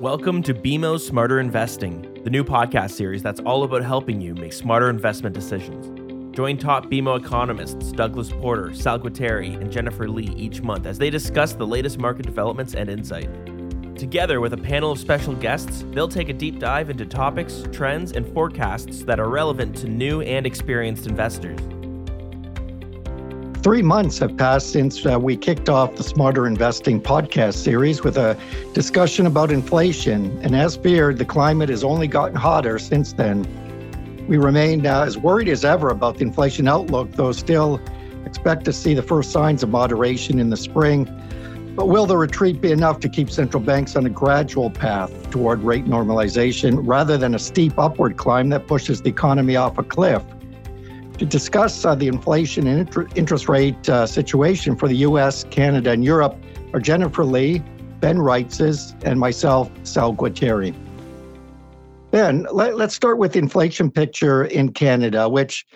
Welcome to BMO's Smarter Investing, the new podcast series that's all about helping you make smarter investment decisions. Join top BMO economists Douglas Porter, Sal Guatieri, and Jennifer Lee each month as they discuss the latest market developments and insight. Together with a panel of special guests, they'll take a deep dive into topics, trends, and forecasts that are relevant to new and experienced investors. Three months have passed since uh, we kicked off the Smarter Investing podcast series with a discussion about inflation. And as feared, the climate has only gotten hotter since then. We remain uh, as worried as ever about the inflation outlook, though still expect to see the first signs of moderation in the spring. But will the retreat be enough to keep central banks on a gradual path toward rate normalization rather than a steep upward climb that pushes the economy off a cliff? To discuss uh, the inflation and inter- interest rate uh, situation for the US, Canada, and Europe are Jennifer Lee, Ben Reitzes, and myself, Sal Guatieri. Ben, let, us start with the inflation picture in Canada, which,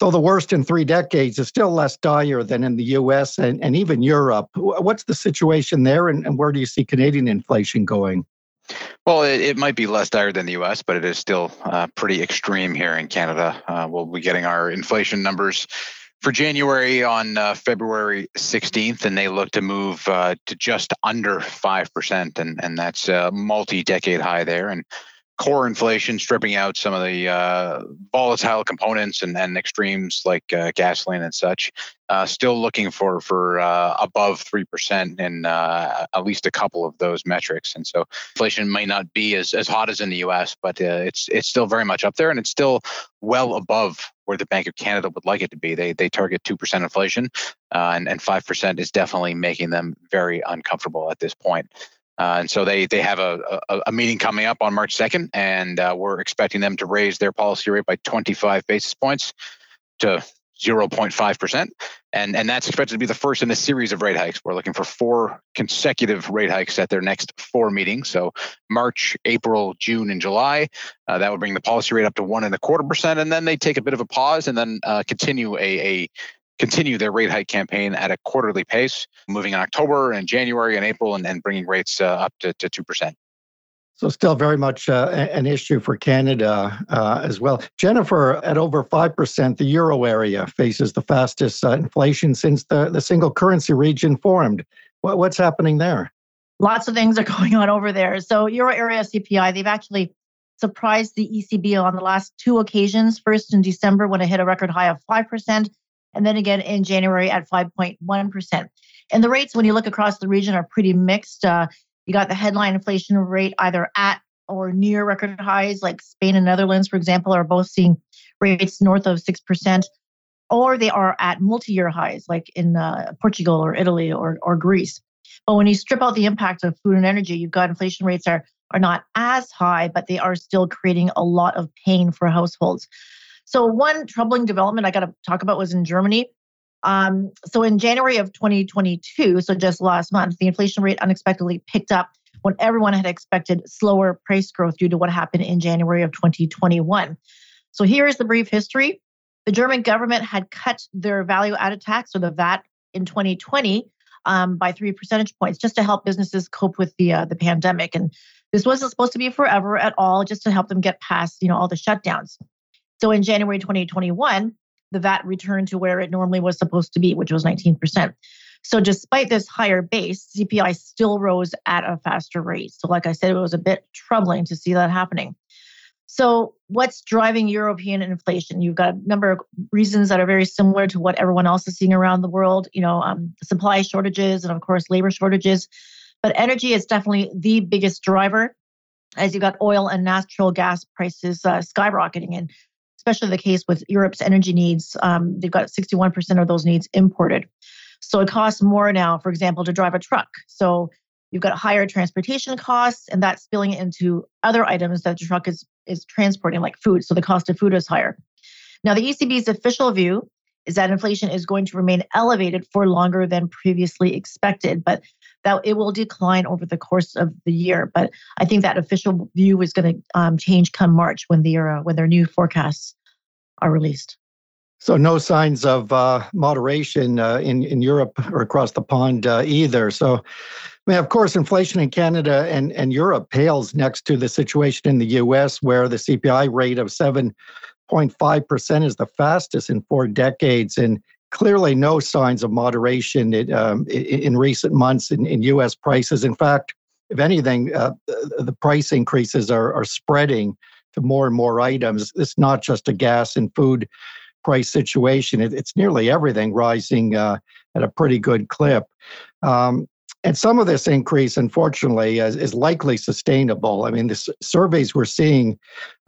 though the worst in three decades, is still less dire than in the US and, and even Europe. What's the situation there, and, and where do you see Canadian inflation going? Well, it, it, might be less dire than the US, but it is still uh, pretty extreme here in Canada. Uh, we'll be getting our inflation numbers for January on uh, February 16th, and they look to move uh, to just under 5%. And, and that's a multi decade high there. And core inflation, stripping out some of the uh, volatile components and, and extremes like uh, gasoline and such, uh, still looking for for uh, above three percent in uh, at least a couple of those metrics. And so inflation may not be as, as hot as in the U.S., but uh, it's it's still very much up there, and it's still well above where the Bank of Canada would like it to be. They they target two percent inflation, and and five percent is definitely making them very uncomfortable at this point. Uh, and so they they have a, a, a, meeting coming up on March 2nd, and uh, we're expecting them to raise their policy rate by 25 basis points to 0.5%. And, and that's expected to be the first in a series of rate hikes. We're looking for four consecutive rate hikes at their next four meetings. So March, April, June, and July. Uh, that would bring the policy rate up to one and a quarter percent. And then they take a bit of a pause and then uh, continue a, a continue their rate hike campaign at a quarterly pace, moving in October and January and April, and, and bringing rates uh, up to, to 2%. So, still very much uh, an issue for Canada uh, as well. Jennifer, at over 5%, the euro area faces the fastest uh, inflation since the, the single currency region formed. What, what's happening there? Lots of things are going on over there. So, euro area CPI, they've actually surprised the ECB on the last two occasions. First in December, when it hit a record high of 5%, and then again in January at 5.1%. And the rates, when you look across the region, are pretty mixed. Uh, you got the headline inflation rate either at or near record highs, like Spain and Netherlands, for example, are both seeing rates north of 6%, or they are at multi year highs, like in uh, Portugal or Italy or, or Greece. But when you strip out the impact of food and energy, you've got inflation rates are, are not as high, but they are still creating a lot of pain for households. So, one troubling development I got to talk about was in Germany. Um, so, in January of 2022, so just last month, the inflation rate unexpectedly picked up when everyone had expected slower price growth due to what happened in January of 2021. So, here is the brief history. The German government had cut their value added tax or the VAT in 2020 um, by three percentage points just to help businesses cope with the uh, the pandemic. And this wasn't supposed to be forever at all, just to help them get past you know all the shutdowns. So in January 2021, the VAT returned to where it normally was supposed to be, which was 19%. So despite this higher base, CPI still rose at a faster rate. So like I said, it was a bit troubling to see that happening. So what's driving European inflation? You've got a number of reasons that are very similar to what everyone else is seeing around the world. You know, um, supply shortages and of course labor shortages. But energy is definitely the biggest driver, as you've got oil and natural gas prices uh, skyrocketing. And especially the case with Europe's energy needs. Um, they've got 61% of those needs imported. So it costs more now, for example, to drive a truck. So you've got higher transportation costs, and that's spilling into other items that the truck is, is transporting, like food. So the cost of food is higher. Now, the ECB's official view is that inflation is going to remain elevated for longer than previously expected, but that it will decline over the course of the year. But I think that official view is going to um, change come March when their uh, when their new forecasts are released. So no signs of uh, moderation uh, in in Europe or across the pond uh, either. So, I mean, of course, inflation in Canada and and Europe pales next to the situation in the U.S., where the CPI rate of seven point five percent is the fastest in four decades, and clearly no signs of moderation in, um, in recent months in, in, U.S. prices. In fact, if anything, uh, the price increases are, are spreading to more and more items. It's not just a gas and food price situation. It, it's nearly everything rising uh, at a pretty good clip. Um, and some of this increase, unfortunately, is, is likely sustainable. I mean, the surveys we're seeing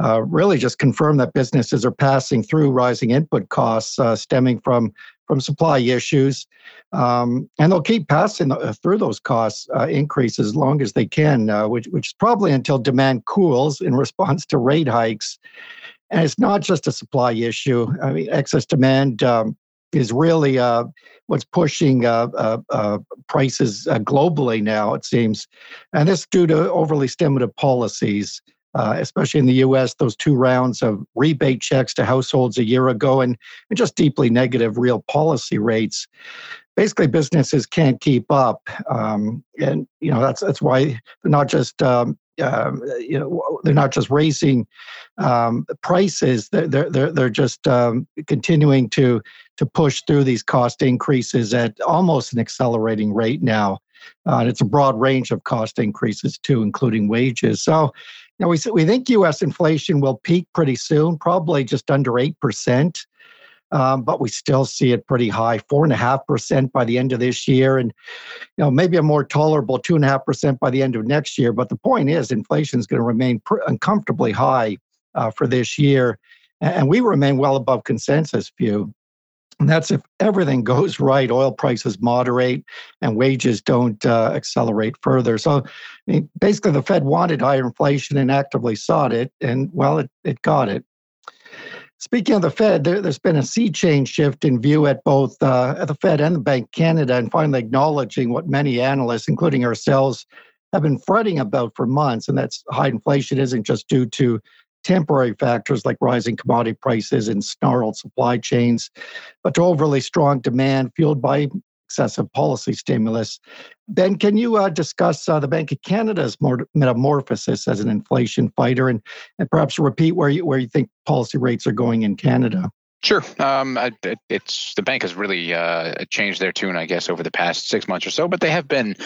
uh, really just confirm that businesses are passing through rising input costs uh, stemming from from supply issues, um, and they'll keep passing uh, through those costs uh, increases as long as they can, uh, which which is probably until demand cools in response to rate hikes. And it's not just a supply issue. I mean, excess demand um, is really uh, what's pushing uh, uh, prices globally now, it seems. And this due to overly stimulative policies, uh, especially in the US, those two rounds of rebate checks to households a year ago and, and just deeply negative real policy rates. Basically, businesses can't keep up. Um, and, you know, that's, that's why they're not just um, um, you know they're not just raising um, prices they're they're they're just um, continuing to to push through these cost increases at almost an accelerating rate now uh, and it's a broad range of cost increases too including wages so know we we think US inflation will peak pretty soon probably just under 8% um, but we still see it pretty high, four and a half percent by the end of this year, and you know maybe a more tolerable two and a half percent by the end of next year. But the point is, inflation is going to remain pr- uncomfortably high uh, for this year, and we remain well above consensus view. And that's if everything goes right, oil prices moderate, and wages don't uh, accelerate further. So, I mean, basically, the Fed wanted higher inflation and actively sought it, and well, it, it got it. Speaking of the Fed, there, has been a sea change shift in view at both uh, at the Fed and the Bank Canada, and finally acknowledging what many analysts, including ourselves, have been fretting about for months, and that's high inflation isn't just due to temporary factors like rising commodity prices and snarled supply chains, but to overly strong demand fueled by excessive policy stimulus. Ben, can you uh, discuss uh, the Bank of Canada's metamorphosis as an inflation fighter, and and perhaps repeat where you where you think policy rates are going in Canada? Sure. Um, it's the bank has really uh, changed their tune, I guess, over the past six months or so, but they have been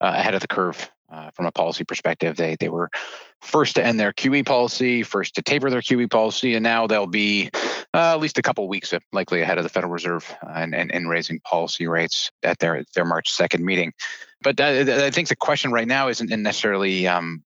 uh, ahead of the curve uh, from a policy perspective. They they were first to end their QE policy, first to taper their QE policy, and now they'll be uh, at least a couple weeks likely ahead of the Federal Reserve and, and, and raising policy rates at their their March second meeting. But I, I think the question right now isn't necessarily um,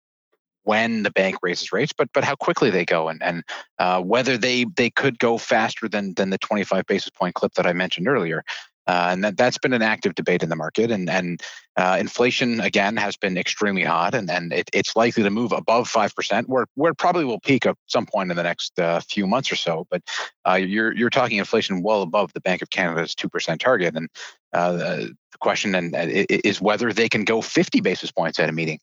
when the bank raises rates, but but how quickly they go and and uh, whether they they could go faster than than the 25 basis point clip that I mentioned earlier. Uh, and that, that's been an active debate in the market. And, and uh, inflation, again, has been extremely hot, and, and it, it's likely to move above 5%, where, where it probably will peak at some point in the next uh, few months or so. But uh, you're, you're talking inflation well above the Bank of Canada's 2% target. And uh, the question and, is whether they can go 50 basis points at a meeting.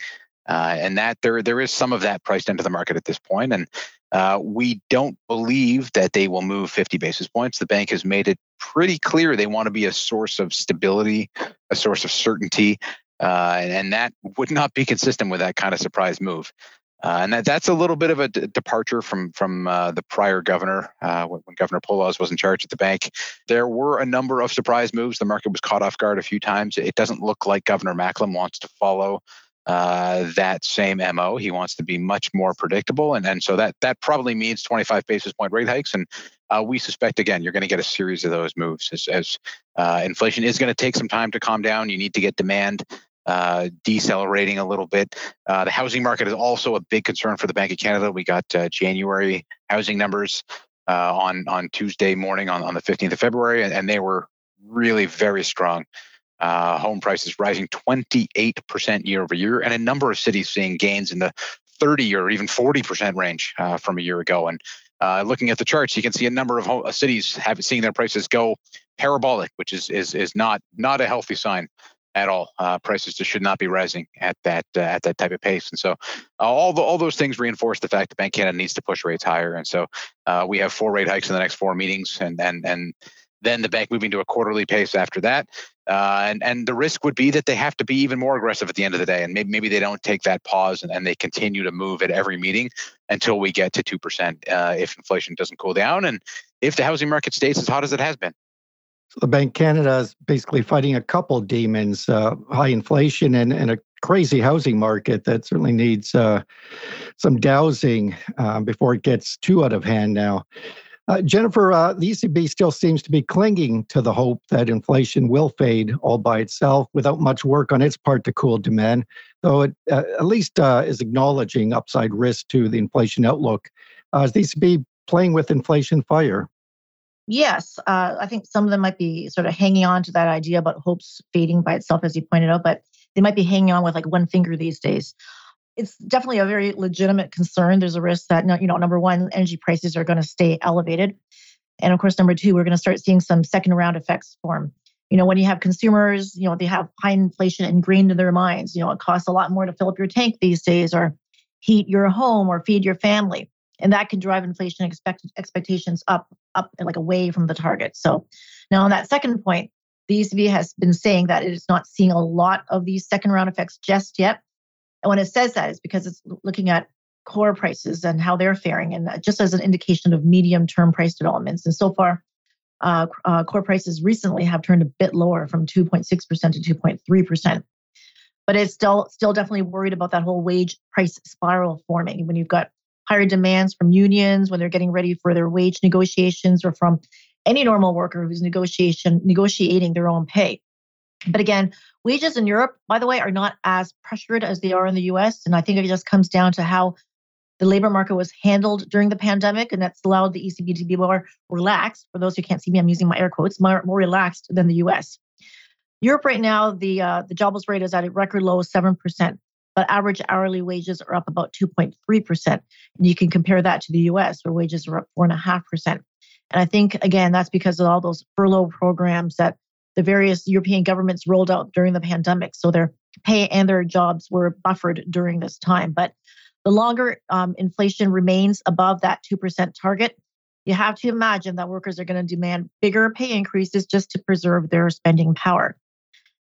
Uh, and that there there is some of that priced into the market at this point, and uh, we don't believe that they will move 50 basis points. The bank has made it pretty clear they want to be a source of stability, a source of certainty, uh, and, and, that would not be consistent with that kind of surprise move. Uh, and that, that's a little bit of a d- departure from from uh, the prior governor uh, when, when, Governor Poloz was in charge at the bank. There were a number of surprise moves. The market was caught off guard a few times. It doesn't look like Governor Macklem wants to follow uh, that same mo. He wants to be much more predictable, and and so that that probably means 25 basis point rate hikes. And uh, we suspect again you're going to get a series of those moves as, as uh, inflation is going to take some time to calm down. You need to get demand uh, decelerating a little bit. Uh, the housing market is also a big concern for the Bank of Canada. We got uh, January housing numbers uh, on on Tuesday morning on, on the 15th of February, and, and they were really very strong uh, home prices rising 28% year over year, and a number of cities seeing gains in the 30 or even 40% range uh, from a year ago. And uh, looking at the charts, you can see a number of ho- uh, cities have seeing their prices go parabolic, which is is is not not a healthy sign at all. Uh, prices just should not be rising at that uh, at that type of pace. And so, uh, all the, all those things reinforce the fact that Bank Canada needs to push rates higher. And so, uh, we have four rate hikes in the next four meetings, and and and then the bank moving to a quarterly pace after that. Uh, and and the risk would be that they have to be even more aggressive at the end of the day, and maybe maybe they don't take that pause and, and they continue to move at every meeting until we get to two percent uh, if inflation doesn't cool down and if the housing market stays as hot as it has been. So the Bank Canada is basically fighting a couple demons: uh, high inflation and, and a crazy housing market that certainly needs uh, some dousing uh, before it gets too out of hand. Now. Uh, Jennifer, uh, the ECB still seems to be clinging to the hope that inflation will fade all by itself without much work on its part to cool demand, though it uh, at least uh, is acknowledging upside risk to the inflation outlook. Uh, is the ECB playing with inflation fire? Yes, uh, I think some of them might be sort of hanging on to that idea about hopes fading by itself, as you pointed out, but they might be hanging on with like one finger these days it's definitely a very legitimate concern. There's a risk that, you know, number one, energy prices are going to stay elevated. And of course, number two, we're going to start seeing some second round effects form. You know, when you have consumers, you know, they have high inflation ingrained in their minds. You know, it costs a lot more to fill up your tank these days or heat your home or feed your family. And that can drive inflation expect- expectations up, up like away from the target. So now on that second point, the ECB has been saying that it is not seeing a lot of these second round effects just yet. And when it says that, it's because it's looking at core prices and how they're faring, and just as an indication of medium term price developments. And so far, uh, uh, core prices recently have turned a bit lower from 2.6% to 2.3%. But it's still still definitely worried about that whole wage price spiral forming when you've got higher demands from unions when they're getting ready for their wage negotiations or from any normal worker who's negotiation negotiating their own pay. But again, wages in Europe, by the way, are not as pressured as they are in the US. And I think it just comes down to how the labor market was handled during the pandemic. And that's allowed the ECB to be more relaxed. For those who can't see me, I'm using my air quotes, more, more relaxed than the US. Europe right now, the uh, the jobless rate is at a record low of 7%, but average hourly wages are up about 2.3%. And you can compare that to the US, where wages are up 4.5%. And I think, again, that's because of all those furlough programs that the various European governments rolled out during the pandemic. So their pay and their jobs were buffered during this time. But the longer um, inflation remains above that 2% target, you have to imagine that workers are going to demand bigger pay increases just to preserve their spending power.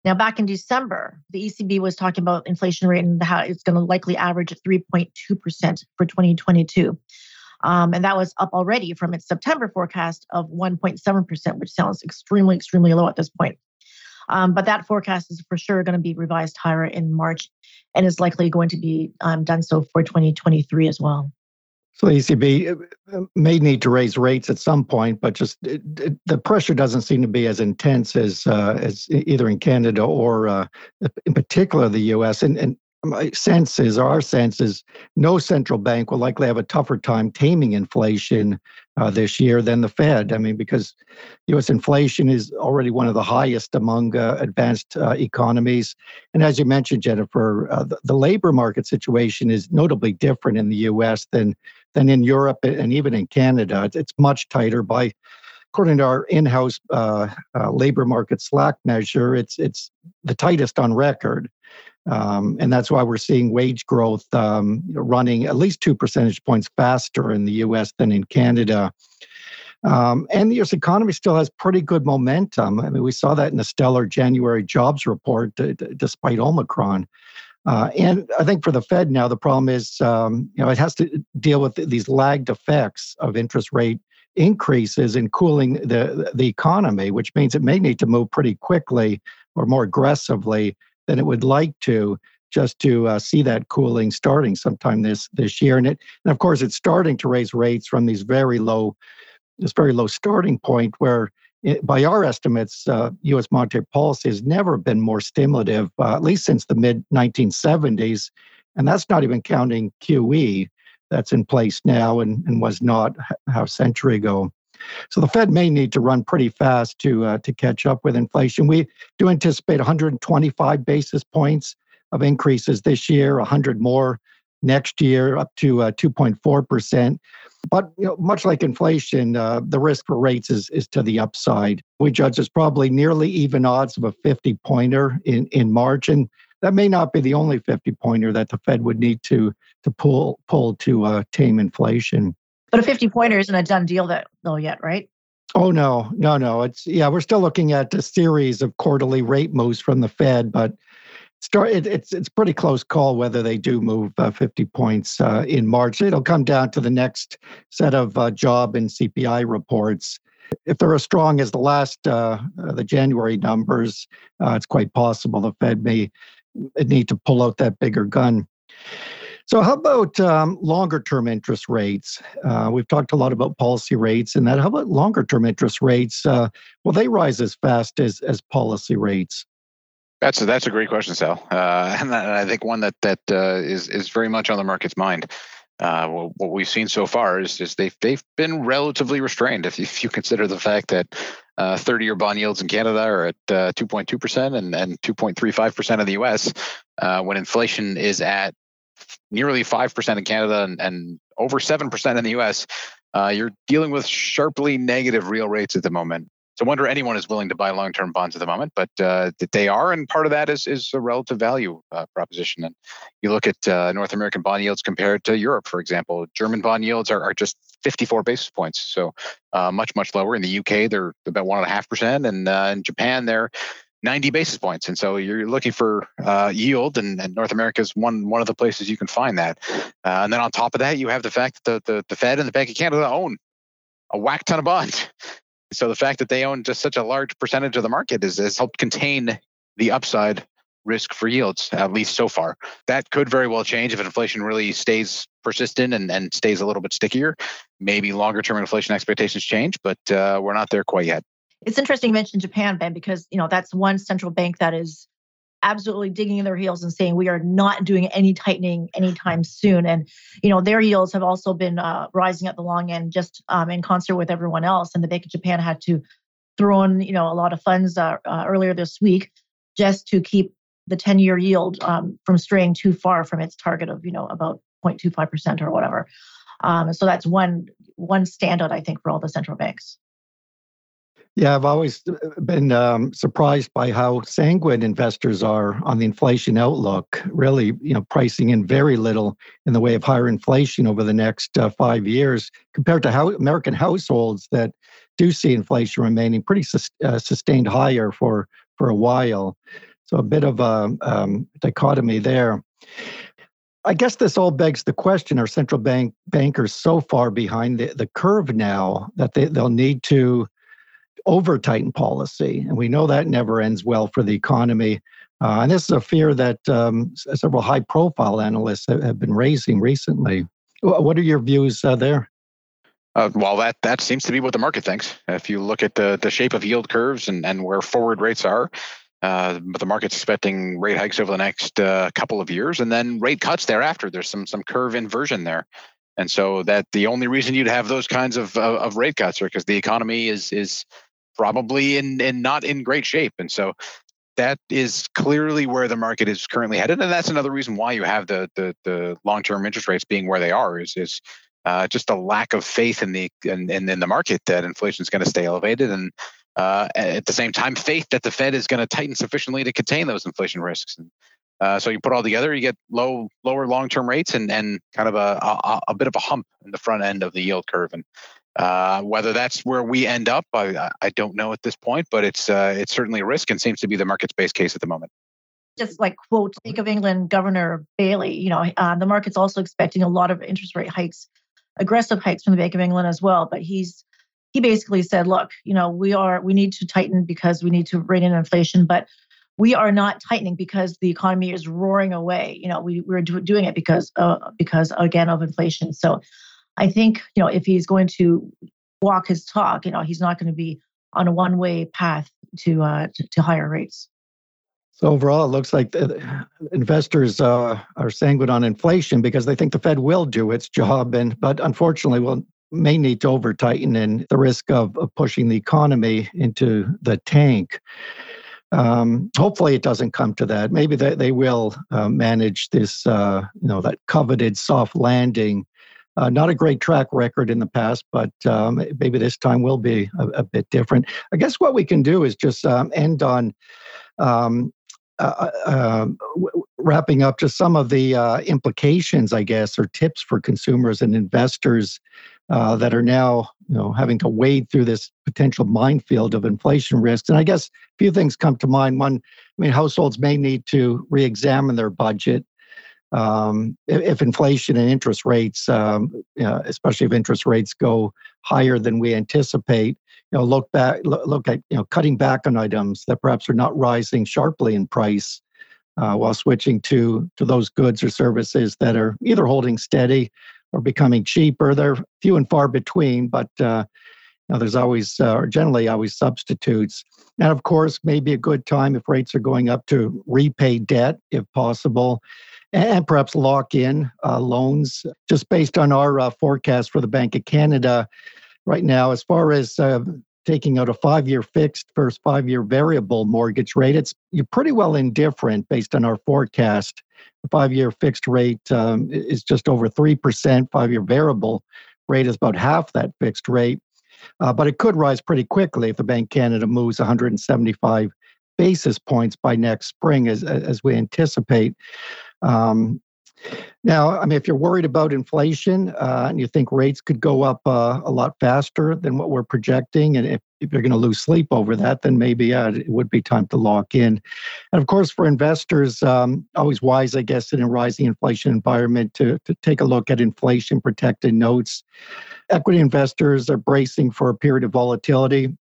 Now, back in December, the ECB was talking about inflation rate and how it's going to likely average 3.2% for 2022. Um, and that was up already from its September forecast of 1.7%, which sounds extremely, extremely low at this point. Um, but that forecast is for sure going to be revised higher in March and is likely going to be um, done so for 2023 as well. So the ECB uh, may need to raise rates at some point, but just it, it, the pressure doesn't seem to be as intense as uh, as either in Canada or uh, in particular the U.S. And, and my sense is, or our sense is, no central bank will likely have a tougher time taming inflation uh, this year than the Fed. I mean, because U.S. inflation is already one of the highest among uh, advanced uh, economies. And as you mentioned, Jennifer, uh, the, the, labor market situation is notably different in the U.S. than than in Europe and even in Canada. It's, it's much tighter by according to our in-house uh, uh, labor market slack measure, it's it's the tightest on record. Um, and that's why we're seeing wage growth um, running at least two percentage points faster in the US than in Canada. Um, and the US economy still has pretty good momentum. I mean, we saw that in the stellar January jobs report, d- d- despite Omicron. Uh, and I think for the Fed now, the problem is, um, you know, it has to deal with these lagged effects of interest rate increases in cooling the the economy, which means it may need to move pretty quickly or more aggressively than it would like to just to uh, see that cooling starting sometime this this year. And it, and of course, it's starting to raise rates from these very low, this very low starting point where. It, by our estimates, uh, U.S. monetary policy has never been more stimulative, uh, at least since the mid 1970s, and that's not even counting QE that's in place now and, and was not half a century ago. So the Fed may need to run pretty fast to uh, to catch up with inflation. We do anticipate 125 basis points of increases this year, 100 more next year up to uh, 2.4%. But you know, much like inflation, uh, the risk for rates is, is to the upside. We judge as probably nearly even odds of a 50 pointer in, in margin. That may not be the only 50 pointer that the Fed would need to, to pull, pull to uh, tame inflation. But a 50 pointer isn't a done deal that, though yet, right? Oh no, no, no. It's yeah, we're still looking at a series of quarterly rate moves from the Fed, but start it, it's it's pretty close call whether they do move uh, 50 points uh, in March. It'll come down to the next set of uh, job and CPI reports. If they're as strong as the last uh, uh, the January numbers, uh, it's quite possible the Fed may need to pull out that bigger gun. So, how about um, longer term interest rates? Uh, we've talked a lot about policy rates and that. How about longer term interest rates? Uh, will they rise as fast as, as policy rates? That's a, that's a great question, Sal, uh, and, I think one that that uh, is is very much on the market's mind. Uh, what we've seen so far is, is they've they've been relatively restrained. If if you consider the fact that 30-year uh, bond yields in Canada are at 2.2 percent and and 2.35 percent in the U.S., when inflation is at nearly 5% in Canada and, and over 7% in the US, uh, you're dealing with sharply negative real rates at the moment. So I wonder anyone is willing to buy long-term bonds at the moment, but uh, they are, and part of that is is a relative value uh, proposition. And you look at uh, North American bond yields compared to Europe, for example. German bond yields are, are just 54 basis points, so uh, much much lower. In the UK, they're about one and a half percent, and uh, in Japan, they're 90 basis points. And so you're looking for uh, yield, and, and, North America is one one of the places you can find that. Uh, and then on top of that, you have the fact that the, the, the Fed and the Bank of Canada own a whack ton of bonds. So the fact that they own just such a large percentage of the market is, has helped contain the upside risk for yields, at least so far. That could very well change if inflation really stays persistent and, and stays a little bit stickier. Maybe longer term inflation expectations change, but uh, we're not there quite yet. It's interesting you mentioned Japan, Ben, because you know that's one central bank that is absolutely digging in their heels and saying we are not doing any tightening anytime soon. And you know their yields have also been uh, rising at the long end, just um, in concert with everyone else. And the Bank of Japan had to throw in you know a lot of funds uh, uh, earlier this week just to keep the 10-year yield um, from straying too far from its target of you know about 0.25 percent or whatever. Um, so that's one one standout I think for all the central banks. Yeah, I've always uh, been um, surprised by how sanguine investors are on the inflation outlook. Really, you know, pricing in very little in the way of higher inflation over the next uh, five years, compared to how American households that do see inflation remaining pretty sus- uh, sustained higher for for a while. So a bit of a um, dichotomy there. I guess this all begs the question: Are central bank bankers so far behind the, the curve now that they, they'll need to over tighten policy. And we know that never ends well for the economy. Uh, and this is a fear that um, several high profile analysts have have, been raising recently. What are your views uh, there? Uh, well, that that seems to be what the market thinks. If you look at the the shape of yield curves and, and where forward rates are, uh, the market's expecting rate hikes over the next uh, couple of years, and then rate cuts thereafter. There's some some curve inversion there, and so that the only reason you'd have those kinds of of, of rate cuts are because the economy is is probably in, in not in great shape. And so that is clearly where the market is currently headed. And that's another reason why you have the the, the long term interest rates being where they are is is uh, just a lack of faith in the in, in, in the market that inflation is going to stay elevated and uh, at the same time faith that the Fed is going to tighten sufficiently to contain those inflation risks. Uh, so you put all together, you get low, lower long-term rates and and kind of a, a, a bit of a hump in the front end of the yield curve. And uh, whether that's where we end up, I, I don't know at this point, but it's uh, it's certainly a risk and seems to be the market's base case at the moment. Just like quote Bank of England Governor Bailey, you know, uh, the market's also expecting a lot of interest rate hikes, aggressive hikes from the Bank of England as well. But he's he basically said, look, you know, we are we need to tighten because we need to rein in inflation, but we are not tightening because the economy is roaring away. You know, we we're do, doing it because uh, because again of inflation. So I think, you know, if he's going to walk his talk, you know, he's not going to be on a one way path to, uh, to, to higher rates. So overall, it looks like investors uh, are sanguine on inflation because they think the Fed will do its job, and but unfortunately, will may need to over tighten and the risk of, of pushing the economy into the tank. um, hopefully it doesn't come to that. Maybe they, they will uh, manage this, uh, you know, that coveted soft landing. Uh, not a great track record in the past, but um, maybe this time will be a, a, bit different. I guess what we can do is just um, end on um, uh, uh, um, wrapping up just some of the uh, implications, I guess, or tips for consumers and investors uh, that are now you know having to wade through this potential minefield of inflation risks. And I guess a few things come to mind. One, I mean, households may need to re-examine their budget um, if, inflation and interest rates, um, you know, especially if interest rates go higher than we anticipate. You know, look back, look at you know cutting back on items that perhaps are not rising sharply in price. Uh, while switching to to those goods or services that are either holding steady or becoming cheaper. They're few and far between, but uh, you know, there's always, uh, or generally always substitutes. And of course, maybe a good time if rates are going up to repay debt if possible, and perhaps lock in uh, loans. Just based on our uh, forecast for the Bank of Canada right now, as far as uh, taking out a five-year fixed versus five-year variable mortgage rate, it's you're pretty well indifferent based on our forecast. The five-year fixed rate um, is just over three percent. Five-year variable rate is about half that fixed rate, uh, but it could rise pretty quickly if the Bank Canada moves 175 basis points by next spring, as as we anticipate. Um, now, I mean, if you're worried about inflation uh, and you think rates could go up uh, a lot faster than what we're projecting, and if, if you're going to lose sleep over that, then maybe uh, it would be time to lock in. And of course, for investors, um, always wise, I guess, in a rising inflation environment to, to take a look at inflation protected notes. Equity investors are bracing for a period of volatility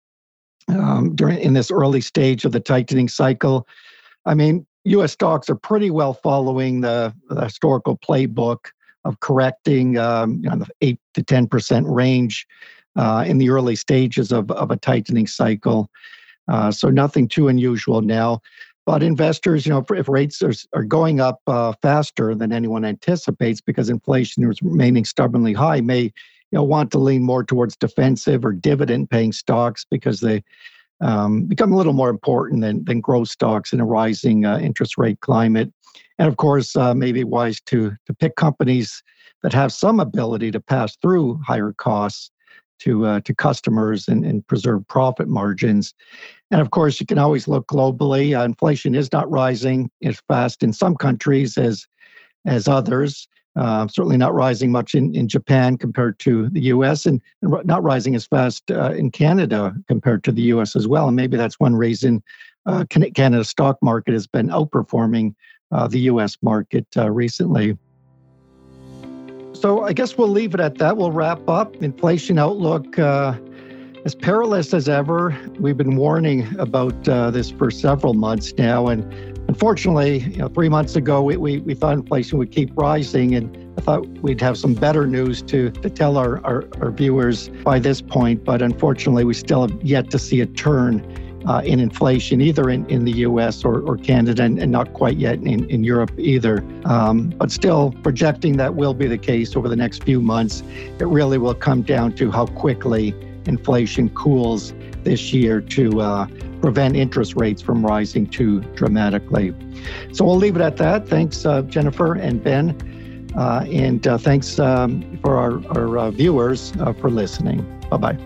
um, during in this early stage of the tightening cycle. I mean, U.S. stocks are pretty well following the, the historical playbook of correcting um, you know, the eight to ten percent range uh, in the early stages of, of a tightening cycle. Uh, so nothing too unusual now. But investors, you know, if, rates are, are going up uh, faster than anyone anticipates because inflation is remaining stubbornly high, may you know want to lean more towards defensive or dividend-paying stocks because they um, become a little more important than, than growth stocks in a rising uh, interest rate climate. And of course, uh, maybe wise to, to pick companies that have some ability to pass through higher costs to, uh, to customers and, and preserve profit margins. And of course, you can always look globally. Uh, inflation is not rising as fast in some countries as, as others. Uh, certainly not rising much in, in Japan compared to the US, and, and not rising as fast uh, in Canada compared to the US as well. And maybe that's one reason uh, Canada's stock market has been outperforming uh, the US market uh, recently. So I guess we'll leave it at that. We'll wrap up. Inflation outlook uh, as perilous as ever. We've been warning about this for several months now, and Unfortunately, you know, three months ago, we, we, we thought inflation would keep rising, and I thought we'd have some better news to, to tell our, our, our viewers by this point. But unfortunately, we still have yet to see a turn uh, in inflation, either in, in the US or, or Canada, and, and not quite yet in, in Europe either. Um, but still, projecting that will be the case over the next few months. It really will come down to how quickly inflation cools this year to uh, prevent interest rates from rising too dramatically. So we'll leave it at that. Thanks, uh, Jennifer and Ben. Uh, and uh, thanks um, for our, our uh, viewers uh, for listening. Bye bye.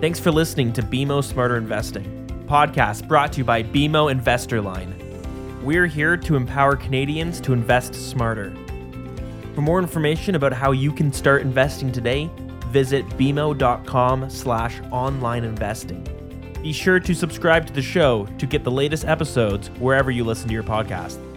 Thanks for listening to BMO Smarter Investing, podcast brought to you by BMO InvestorLine. We're here to empower Canadians to invest smarter. For more information about how you can start investing today, visit bmo.com slash online investing. Be sure to subscribe to the show to get the latest episodes wherever you listen to your podcast.